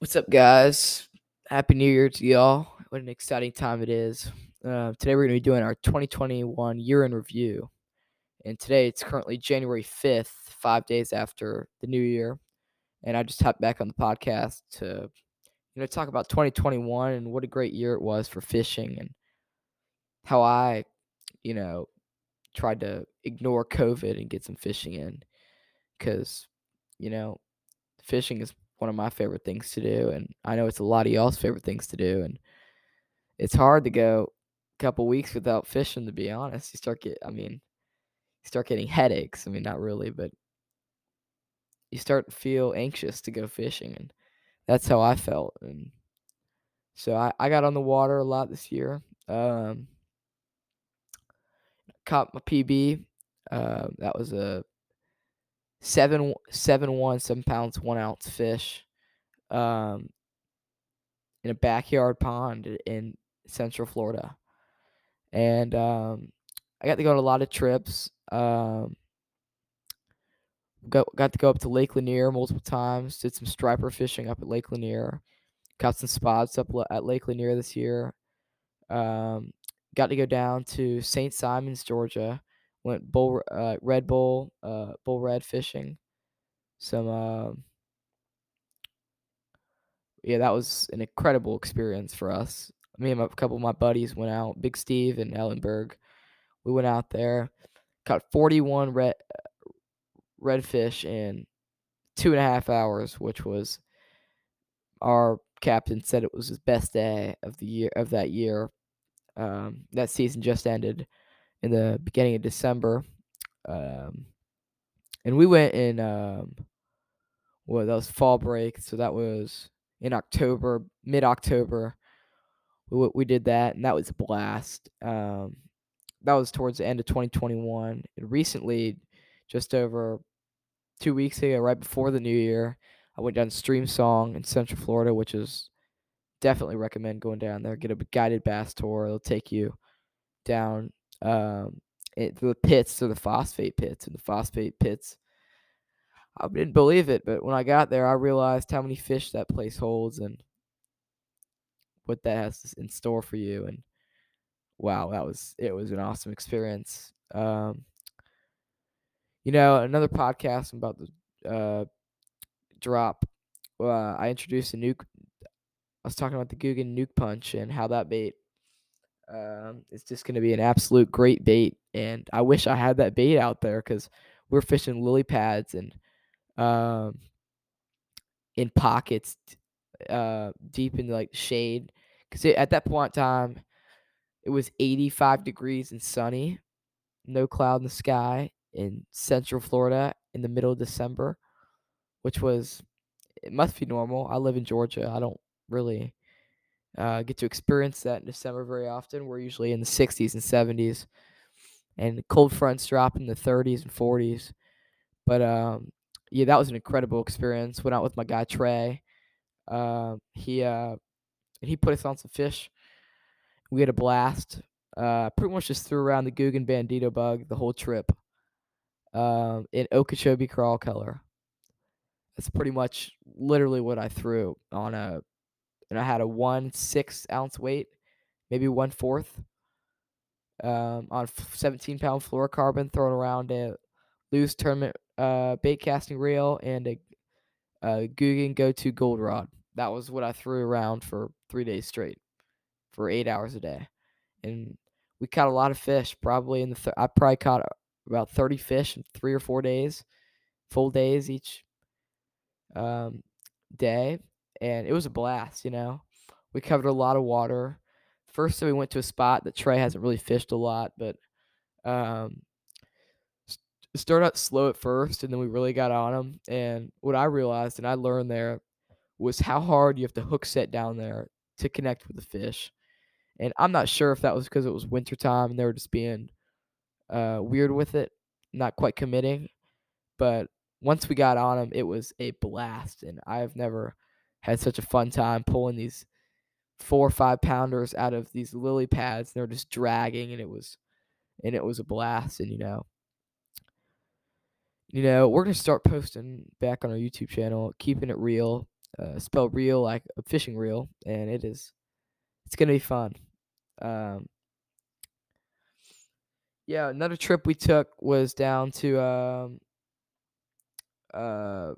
What's up, guys? Happy New Year to y'all. What an exciting time it is. Uh, today, we're going to be doing our 2021 year in review. And today, it's currently January 5th, five days after the new year. And I just hopped back on the podcast to, you know, talk about 2021 and what a great year it was for fishing and how I, you know, tried to ignore COVID and get some fishing in. Because, you know, fishing is one of my favorite things to do, and I know it's a lot of y'all's favorite things to do, and it's hard to go a couple weeks without fishing. To be honest, you start get, I mean, you start getting headaches. I mean, not really, but you start to feel anxious to go fishing, and that's how I felt. And so I, I got on the water a lot this year. Um, caught my PB. Uh, that was a seven seven one seven pounds one ounce fish um, in a backyard pond in Central Florida, and um, I got to go on a lot of trips. Um, got got to go up to Lake Lanier multiple times. Did some striper fishing up at Lake Lanier. Caught some spots up at Lake Lanier this year. Um, got to go down to St. Simons, Georgia. Went bull uh, red bull uh, bull red fishing. Some uh, yeah, that was an incredible experience for us. Me and a couple of my buddies went out. Big Steve and Ellenberg. We went out there, caught 41 red redfish in two and a half hours, which was our captain said it was his best day of the year of that year. Um, that season just ended in the beginning of December, um, and we went in. Um, well, that was fall break, so that was in October, mid October. We, we did that, and that was a blast. Um, that was towards the end of 2021. And recently, just over two weeks ago, right before the new year, I went down to Streamsong in Central Florida, which is definitely recommend going down there. Get a guided bass tour. It'll take you down um, it, the pits to the phosphate pits, and the phosphate pits I didn't believe it, but when I got there, I realized how many fish that place holds and what that has in store for you. And wow, that was it was an awesome experience. Um, you know, another podcast about the uh, drop. Uh, I introduced a nuke. I was talking about the Googan nuke punch and how that bait um, is just going to be an absolute great bait. And I wish I had that bait out there because we're fishing lily pads and um, in pockets uh, deep in like shade because at that point in time it was 85 degrees and sunny no cloud in the sky in central florida in the middle of december which was it must be normal i live in georgia i don't really uh, get to experience that in december very often we're usually in the 60s and 70s and cold fronts drop in the 30s and 40s but um, yeah, that was an incredible experience. Went out with my guy Trey. Uh, he uh, he put us on some fish. We had a blast. Uh, pretty much just threw around the Googan Bandito bug the whole trip. Um, in Okeechobee crawl color. That's pretty much literally what I threw on a, and I had a one six ounce weight, maybe one fourth. Um, on 17 pound fluorocarbon thrown around a Lew's tournament uh, bait casting reel and a, a Googan Go To Gold Rod. That was what I threw around for three days straight, for eight hours a day, and we caught a lot of fish. Probably in the th- I probably caught about thirty fish in three or four days, full days each um, day, and it was a blast. You know, we covered a lot of water. First, we went to a spot that Trey hasn't really fished a lot, but um, started out slow at first, and then we really got on them. And what I realized and I learned there was how hard you have to hook set down there to connect with the fish. And I'm not sure if that was because it was wintertime and they were just being uh, weird with it, not quite committing. But once we got on them, it was a blast. And I've never had such a fun time pulling these four or five pounders out of these lily pads. They're just dragging, and it was, and it was a blast. And you know, you know, we're gonna start posting back on our YouTube channel, keeping it real. uh, spelled reel like a fishing reel, and it is it's gonna be fun. Um, yeah, another trip we took was down to um, uh,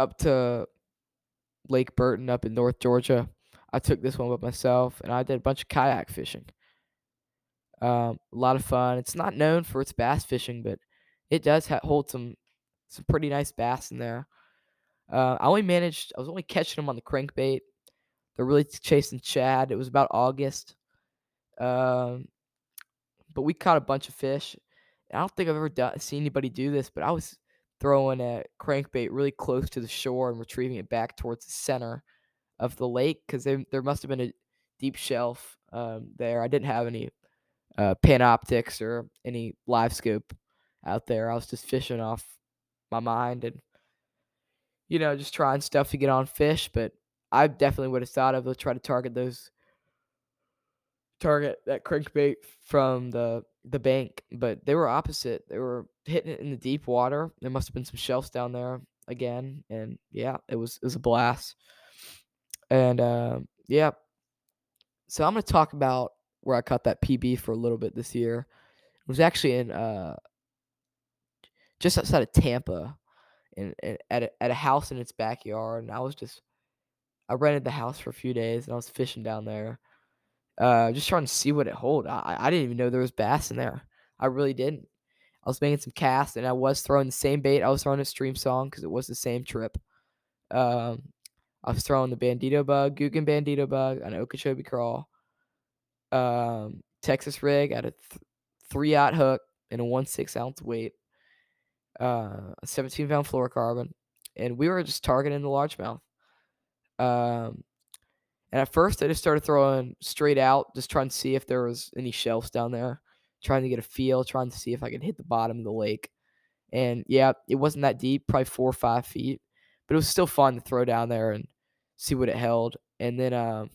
up to Lake Burton up in North Georgia. I took this one with myself, and I did a bunch of kayak fishing. Um, a lot of fun. It's not known for its bass fishing, but it does ha- hold some some pretty nice bass in there. Uh, I only managed. I was only catching them on the crankbait. They're really chasing shad. It was about August. Um, but we caught a bunch of fish. I don't think I've ever done, seen anybody do this, but I was throwing a crankbait really close to the shore and retrieving it back towards the center of the lake because there must have been a deep shelf um, there. I didn't have any uh, Panoptix or any live scope out there. I was just fishing off my mind and you know just trying stuff to get on fish. But I definitely would have thought of to try to target those target that crankbait from the the bank, but they were opposite. They were hitting it in the deep water. There must have been some shelves down there again, and yeah, it was it was a blast. And uh, yeah, so I'm gonna talk about where I caught that PB for a little bit this year. It was actually in uh, just outside of Tampa, in at a, at a house in its backyard, and I was just I rented the house for a few days, and I was fishing down there uh, just trying to see what it hold. I I didn't even know there was bass in there. I really didn't. I was making some casts, and I was throwing the same bait. I was throwing a Streamsong because it was the same trip. Um, I was throwing the bandito bug, Googan bandito bug, an Okeechobee crawl, um, Texas rig at a th- three aught hook and a one six ounce weight, uh, a 17 pound fluorocarbon, and we were just targeting the largemouth. Um, and at first, I just started throwing straight out, just trying to see if there was any shelves down there, trying to get a feel, trying to see if I could hit the bottom of the lake. And yeah, it wasn't that deep, probably four or five feet, but it was still fun to throw down there and see what it held. And then, um,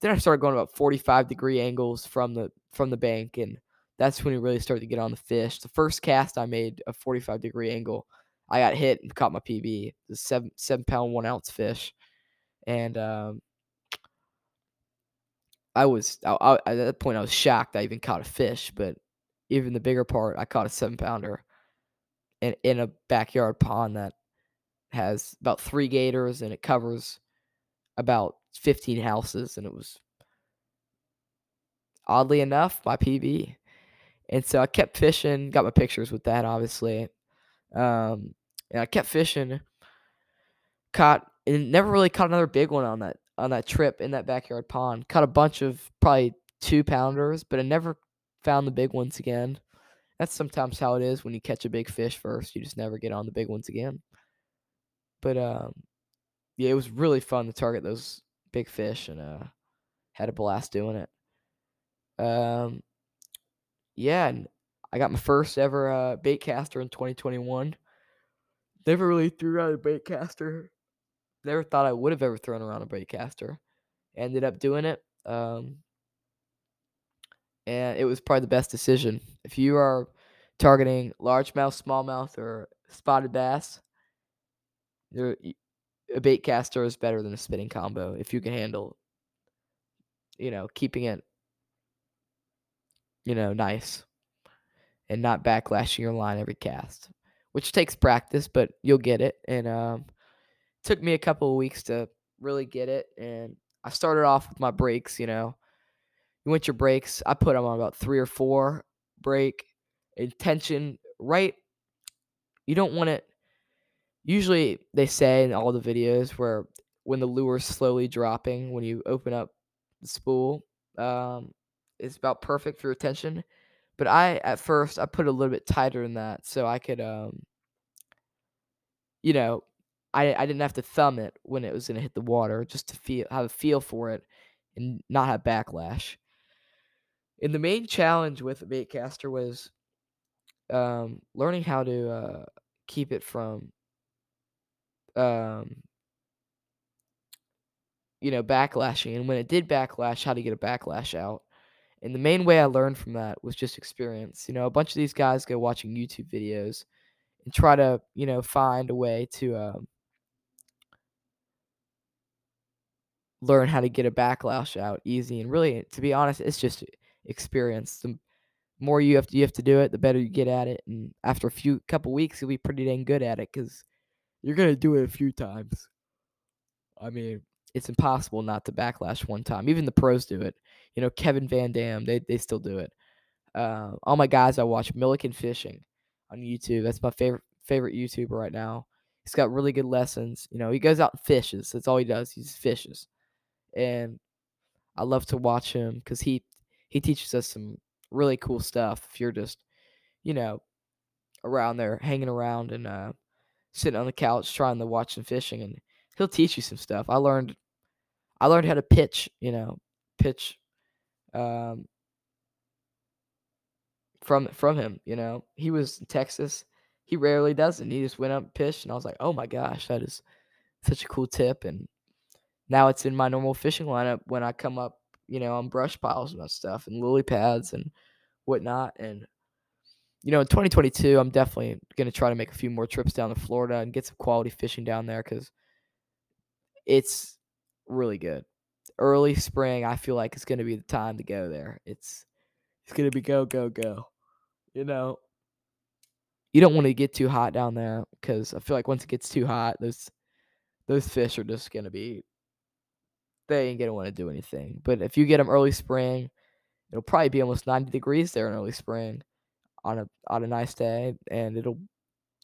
then I started going about 45 degree angles from the from the bank, and that's when we really started to get on the fish. The first cast I made a 45 degree angle, I got hit and caught my PB, the seven seven pound one ounce fish, and um, I was I, I, at that point I was shocked I even caught a fish, but even the bigger part, I caught a seven pounder in in a backyard pond that has about three gators and it covers about 15 houses, and it was oddly enough my PB. And so I kept fishing, got my pictures with that, obviously. Um, and I kept fishing, caught, and never really caught another big one on that on that trip in that backyard pond. Caught a bunch of probably two pounders, but I never found the big ones again. That's sometimes how it is when you catch a big fish first. You just never get on the big ones again. But um, yeah, it was really fun to target those big fish, and uh, had a blast doing it. Um, yeah, and I got my first ever uh, bait caster in 2021. Never really threw out a bait caster never thought I would have ever thrown around a baitcaster. Ended up doing it. Um, and it was probably the best decision. If you are targeting largemouth, smallmouth, or spotted bass, a bait caster is better than a spinning combo if you can handle, you know, keeping it, you know, nice and not backlashing your line every cast, which takes practice, but you'll get it. And um, took me a couple of weeks to really get it. And I started off with my brakes, you know. You want your brakes. I put them on about three or four brake intention right. You don't want it. Usually they say in all the videos where when the lure's slowly dropping, when you open up the spool, um, it's about perfect for retention. But I at first I put a little bit tighter than that so I could um you know I I didn't have to thumb it when it was gonna hit the water just to feel have a feel for it and not have backlash. And the main challenge with the baitcaster was um, learning how to uh, keep it from um, you know backlashing and when it did backlash how to get a backlash out and the main way i learned from that was just experience you know a bunch of these guys go watching youtube videos and try to you know find a way to um, learn how to get a backlash out easy. And really, to be honest, it's just experience. The more you have to you have to do it, the better you get at it. And after a few couple weeks, you'll be pretty dang good at it because you're gonna do it a few times. I mean, it's impossible not to backlash one time. Even the pros do it. You know, Kevin Van Dam, they they still do it. Uh, all my guys I watch Milliken Fishing on YouTube. That's my favorite favorite YouTuber right now. He's got really good lessons. You know, he goes out and fishes. That's all he does. He fishes, and I love to watch him because he he teaches us some really cool stuff. If you're just, you know, around there hanging around and uh, sitting on the couch trying to watch some fishing, and he'll teach you some stuff. I learned I learned how to pitch. You know, pitch. Um, from from him. You know, he was in Texas. He rarely does it. He just went up and pitched, and I was like, oh my gosh, that is such a cool tip. And now it's in my normal fishing lineup when I come up, you know, on brush piles and stuff and lily pads and whatnot. And you know, in 2022, I'm definitely going to try to make a few more trips down to Florida and get some quality fishing down there because it's really good. Early spring, I feel like it's going to be the time to go there. It's it's going to be go go go. You know, you don't want to get too hot down there because I feel like once it gets too hot, those those fish are just going to be they ain't gonna want to do anything. But if you get them early spring, it'll probably be almost 90 degrees there in early spring on a on a nice day, and it'll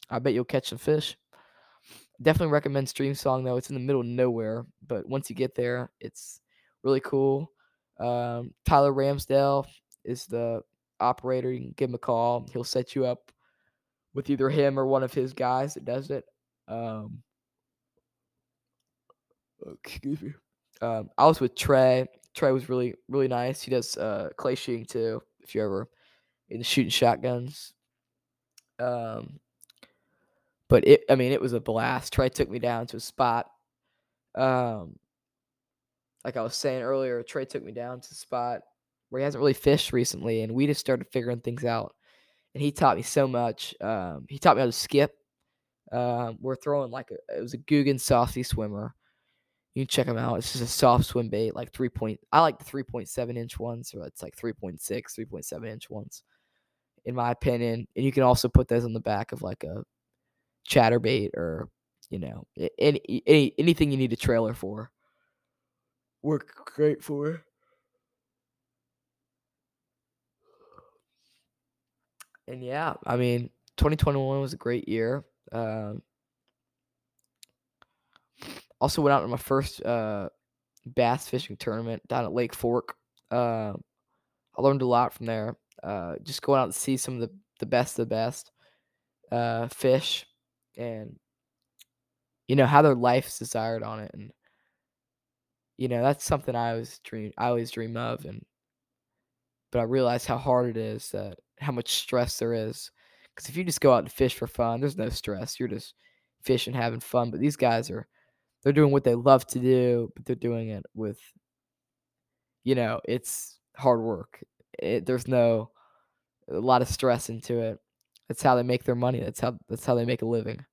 I bet you'll catch some fish. Definitely recommend Streamsong though. It's in the middle of nowhere, but once you get there, it's really cool. Um, Tyler Ramsdale is the operator. You can give him a call. He'll set you up with either him or one of his guys that does it. Um, excuse me. Um, I was with Trey. Trey was really really nice. He does uh, clay shooting too. If you're ever into shooting shotguns, um, but it I mean it was a blast. Trey took me down to a spot. Um, like I was saying earlier, Trey took me down to a spot where he hasn't really fished recently, and we just started figuring things out. And he taught me so much. Um, he taught me how to skip. Um, we're throwing like a, it was a Googan saucy swimmer. You can check them out. It's just a soft swim bait, like three point. I like the three point seven inch ones, so it's like 3.6, 3.7 inch ones, in my opinion. And you can also put those on the back of like a chatterbait or you know any, any anything you need a trailer for. Work great for. and yeah, I mean, 2021 was a great year. Um, also went out to my first uh, bass fishing tournament down at Lake Fork. Uh, I learned a lot from there. Uh, just going out to see some of the, the best of the best uh, fish and you know how their life's desired on it and you know that's something I always dream I always dream of and but I realize how hard it is that how much stress there is. Because if you just go out and fish for fun, there's no stress. You're just fishing, having fun. But these guys are, they're doing what they love to do, but they're doing it with, you know, it's hard work. It, there's no, a lot of stress into it. That's how they make their money. That's how that's how they make a living.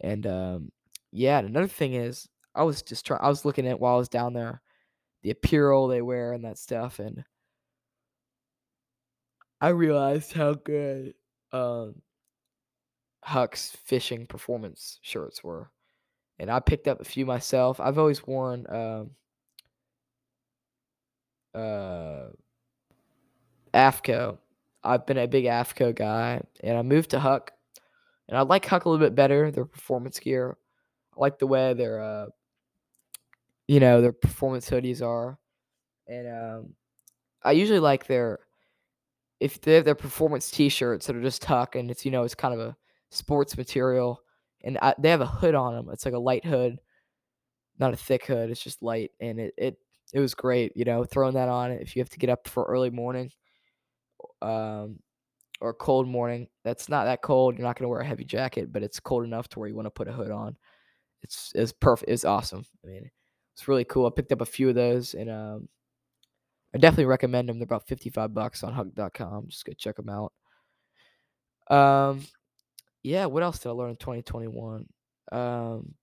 And um, yeah, and another thing is, I was just trying. I was looking at while I was down there, the apparel they wear and that stuff, and I realized how good um, Huk's fishing performance shirts were, and I picked up a few myself. I've always worn um, uh, AFTCO. I've been a big AFTCO guy, and I moved to Huk, and I like Huk a little bit better. Their performance gear, I like the way their, uh, you know, their performance hoodies are, and um, I usually like their if they have their performance T-shirts that are just tuck and it's you know it's kind of a sports material, and I, they have a hood on them. It's like a light hood, not a thick hood. It's just light, and it it it was great. You know, throwing that on if you have to get up for early morning, um, or cold morning. That's not that cold. You're not gonna wear a heavy jacket, but it's cold enough to where you want to put a hood on. It's it's perfect. It's awesome. I mean, it's really cool. I picked up a few of those, and um, I definitely recommend them. They're about 55 bucks on Huk.com. Just go check them out. Um, yeah, what else did I learn in 2021? Um,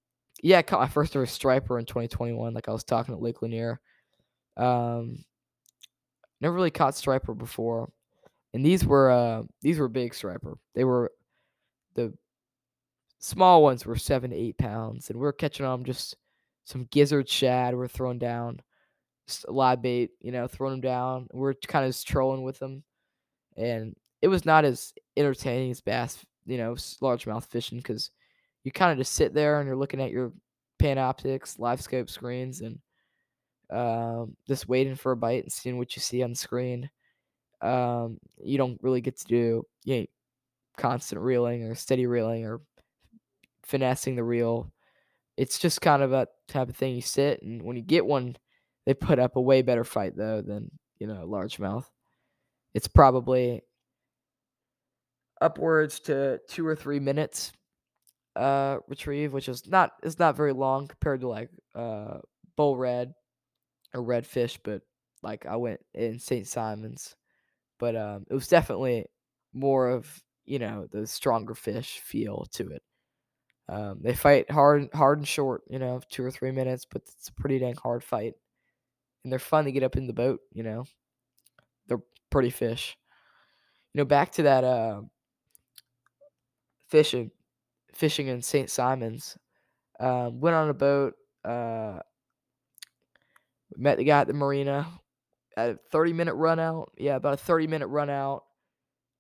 yeah, I caught my first ever striper in 2021, like I was talking at Lake Lanier. Um, never really caught striper before, and these were uh these were big striper. They were the small ones were seven to eight pounds, and we are catching them just some gizzard shad. We're throwing down live bait, you know, throwing them down. We're kind of just trolling with them, and it was not as entertaining as bass, you know, largemouth fishing because you kind of just sit there and you're looking at your Panoptix, live scope screens, and um, just waiting for a bite and seeing what you see on the screen. Um, you don't really get to do you know, constant reeling or steady reeling or finessing the reel. It's just kind of a type of thing you sit and when you get one, they put up a way better fight though than you know largemouth. It's probably upwards to two or three minutes uh retrieve, which is not is not very long compared to like uh bull red or redfish, but like I went in St. Simons. But um it was definitely more of, you know, the stronger fish feel to it. Um they fight hard hard and short, you know, two or three minutes, but it's a pretty dang hard fight. And they're fun to get up in the boat, you know. They're pretty fish. You know, back to that uh fishing fishing in St. Simons. Um, went on a boat, uh, met the guy at the marina at a 30 minute run out. Yeah, about a 30 minute run out.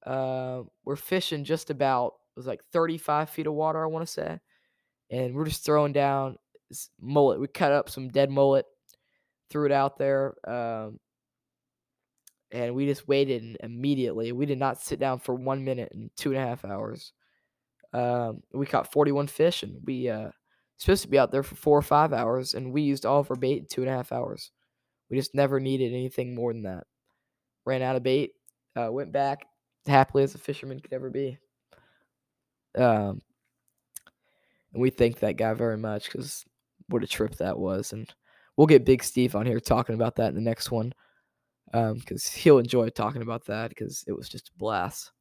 Uh, we're fishing just about, it was like 35 feet of water, I want to say. And we're just throwing down mullet. We cut up some dead mullet, threw it out there. Um, and we just waited immediately. We did not sit down for one minute in two and a half hours. Um, we caught 41 fish, and we uh, supposed to be out there for four or five hours, and we used all of our bait in two and a half hours. We just never needed anything more than that. Ran out of bait, uh, went back happily as a fisherman could ever be. Um, and we thank that guy very much because what a trip that was. And we'll get Big Steve on here talking about that in the next one because um, he'll enjoy talking about that because it was just a blast.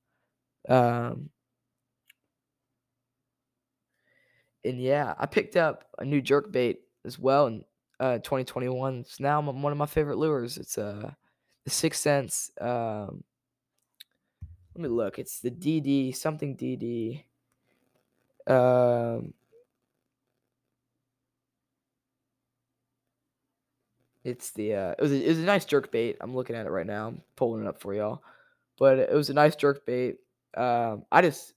Um, and yeah, I picked up a new jerk bait as well in uh, 2021. It's now one of my favorite lures. It's uh, the 6th Sense. Um, let me look. It's the DD something DD. Um, it's the uh, it was a, it was a nice jerk bait. I'm looking at it right now. I'm pulling it up for y'all, but it was a nice jerk bait. Um, I just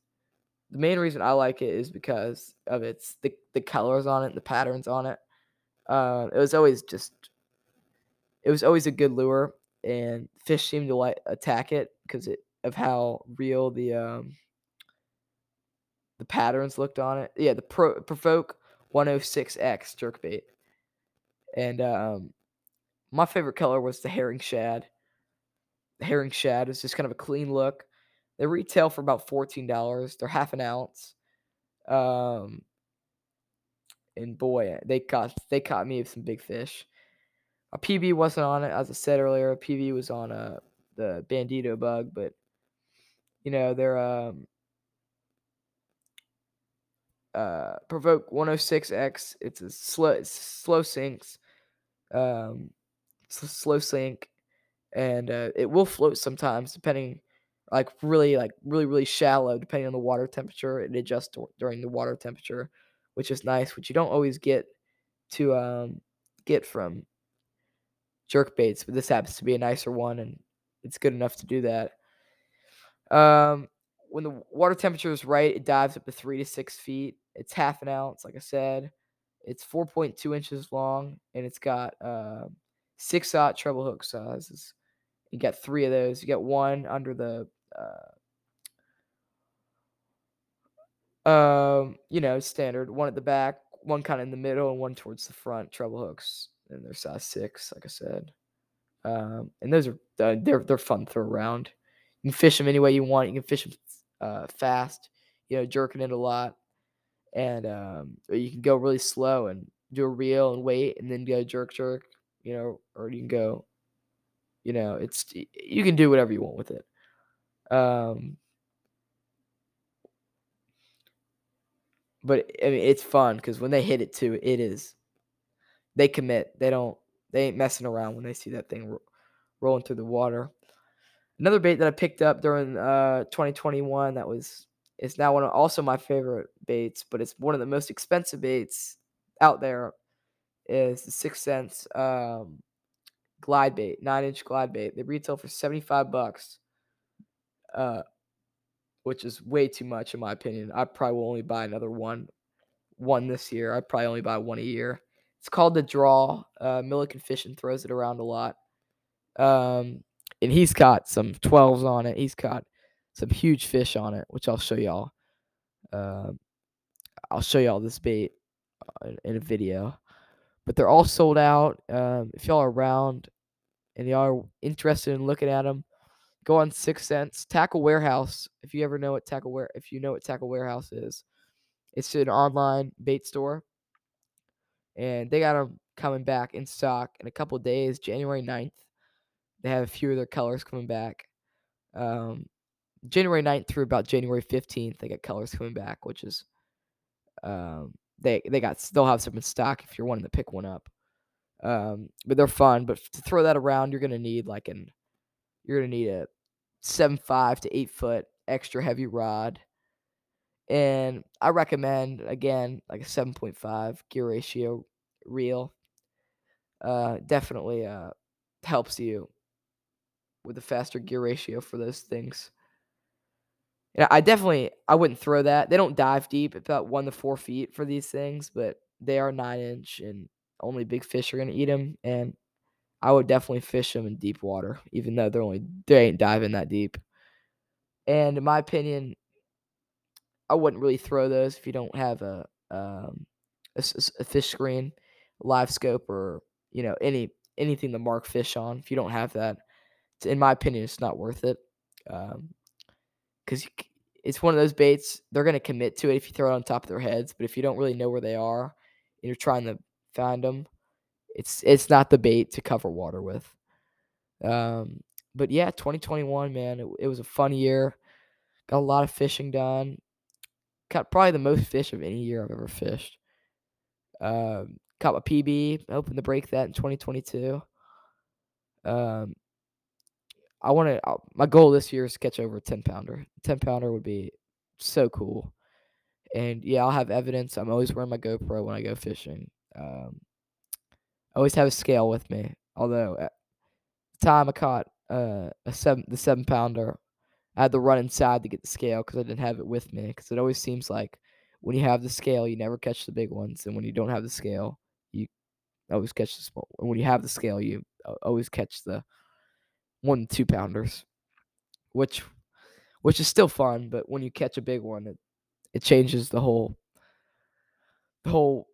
the main reason I like it is because of its the the colors on it, the patterns on it. Uh, it was always just it was always a good lure, and fish seemed to like attack it because it of how real the um the patterns looked on it. Yeah, the Pro, Provoke 106X jerkbait, and um, my favorite color was the herring shad. The herring shad is just kind of a clean look. They retail for about fourteen dollars. They're half an ounce. Um, and boy, they caught they caught me with some big fish. A PB wasn't on it, as I said earlier. A PB was on a uh, the bandito bug, but you know they're um uh provoke 106x. It's a slow it's slow sinks, um, slow sink, and uh, it will float sometimes depending like really like really really shallow depending on the water temperature it adjusts during the water temperature which is nice which you don't always get to um, get from jerk baits but this happens to be a nicer one and it's good enough to do that. Um, when the water temperature is right it dives up to three to six feet it's half an ounce like i said it's 4.2 inches long and it's got uh, six aught treble hook sizes. You got three of those you got one under the uh, um, you know, standard. One at the back, one kind of in the middle, and one towards the front. Treble hooks, and they're size six, like I said. Um, and those are uh, they're they're fun to throw around. You can fish them any way you want. You can fish them uh, fast, you know, jerking it a lot, and um, you can go really slow and do a reel and wait, and then go jerk jerk, you know, or you can go, you know, it's you can do whatever you want with it. Um, but I mean, it's fun because when they hit it too, it is. They commit. They don't. They ain't messing around when they see that thing ro- rolling through the water. Another bait that I picked up during uh, 2021 that was is now one of also my favorite baits, but it's one of the most expensive baits out there. Is the 6th Sense um, glide bait, nine inch glide bait. They retail for 75 bucks, uh, which is way too much in my opinion. I probably will only buy another one, one this year. I probably only buy one a year. It's called the Draw. Uh, Milliken Fishing throws it around a lot. Um, and he's got some 12s on it. He's got some huge fish on it, which I'll show y'all. Uh, I'll show y'all this bait uh, in a video. But they're all sold out. Um, if y'all are around and y'all are interested in looking at them, go on 6th Sense Tackle Warehouse. If you ever know what Tackle Ware, if you know what Tackle Warehouse is, it's an online bait store, and they got them coming back in stock in a couple days, January 9th. They have a few of their colors coming back. Um, January 9th through about January 15th, they got colors coming back, which is um, they they got they'll have some in stock if you're wanting to pick one up. Um, but they're fun. But to throw that around, you're gonna need like an you're gonna need a seven five to eight foot extra heavy rod. And I recommend again like a seven point five gear ratio reel. Uh, definitely uh helps you with a faster gear ratio for those things. I definitely I wouldn't throw that. They don't dive deep, about one to four feet for these things, but they are nine inch, and only big fish are gonna eat them. And I would definitely fish them in deep water, even though they're only they ain't diving that deep. And in my opinion, I wouldn't really throw those if you don't have a um, a, a fish screen, live scope, or you know any anything to mark fish on. If you don't have that, in my opinion, it's not worth it. Um, because it's one of those baits they're going to commit to it if you throw it on top of their heads but if you don't really know where they are and you're trying to find them it's it's not the bait to cover water with um but yeah 2021 man it, it was a fun year got a lot of fishing done caught probably the most fish of any year i've ever fished um caught my pb hoping to break that in 2022 um I want to. My goal this year is to catch over a ten pounder. Ten pounder would be so cool. And yeah, I'll have evidence. I'm always wearing my GoPro when I go fishing. Um, I always have a scale with me. Although at the time I caught uh, a seven, the seven pounder, I had to run inside to get the scale because I didn't have it with me. Because it always seems like when you have the scale, you never catch the big ones, and when you don't have the scale, you always catch the small. And when you have the scale, you always catch the one two pounders, which which is still fun. But when you catch a big one, it it changes the whole the whole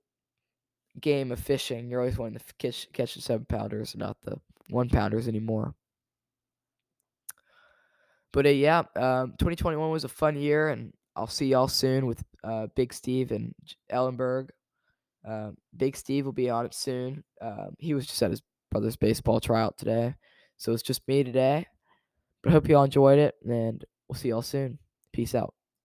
game of fishing. You're always wanting to catch catch the seven pounders, not the one pounders anymore. But uh, yeah, um, 2021 was a fun year, and I'll see y'all soon with uh, Big Steve and Ellenberg. Uh, Big Steve will be on it soon. Um, he was just at his brother's baseball tryout today. So it's just me today. But I hope you all enjoyed it, and we'll see y'all soon. Peace out.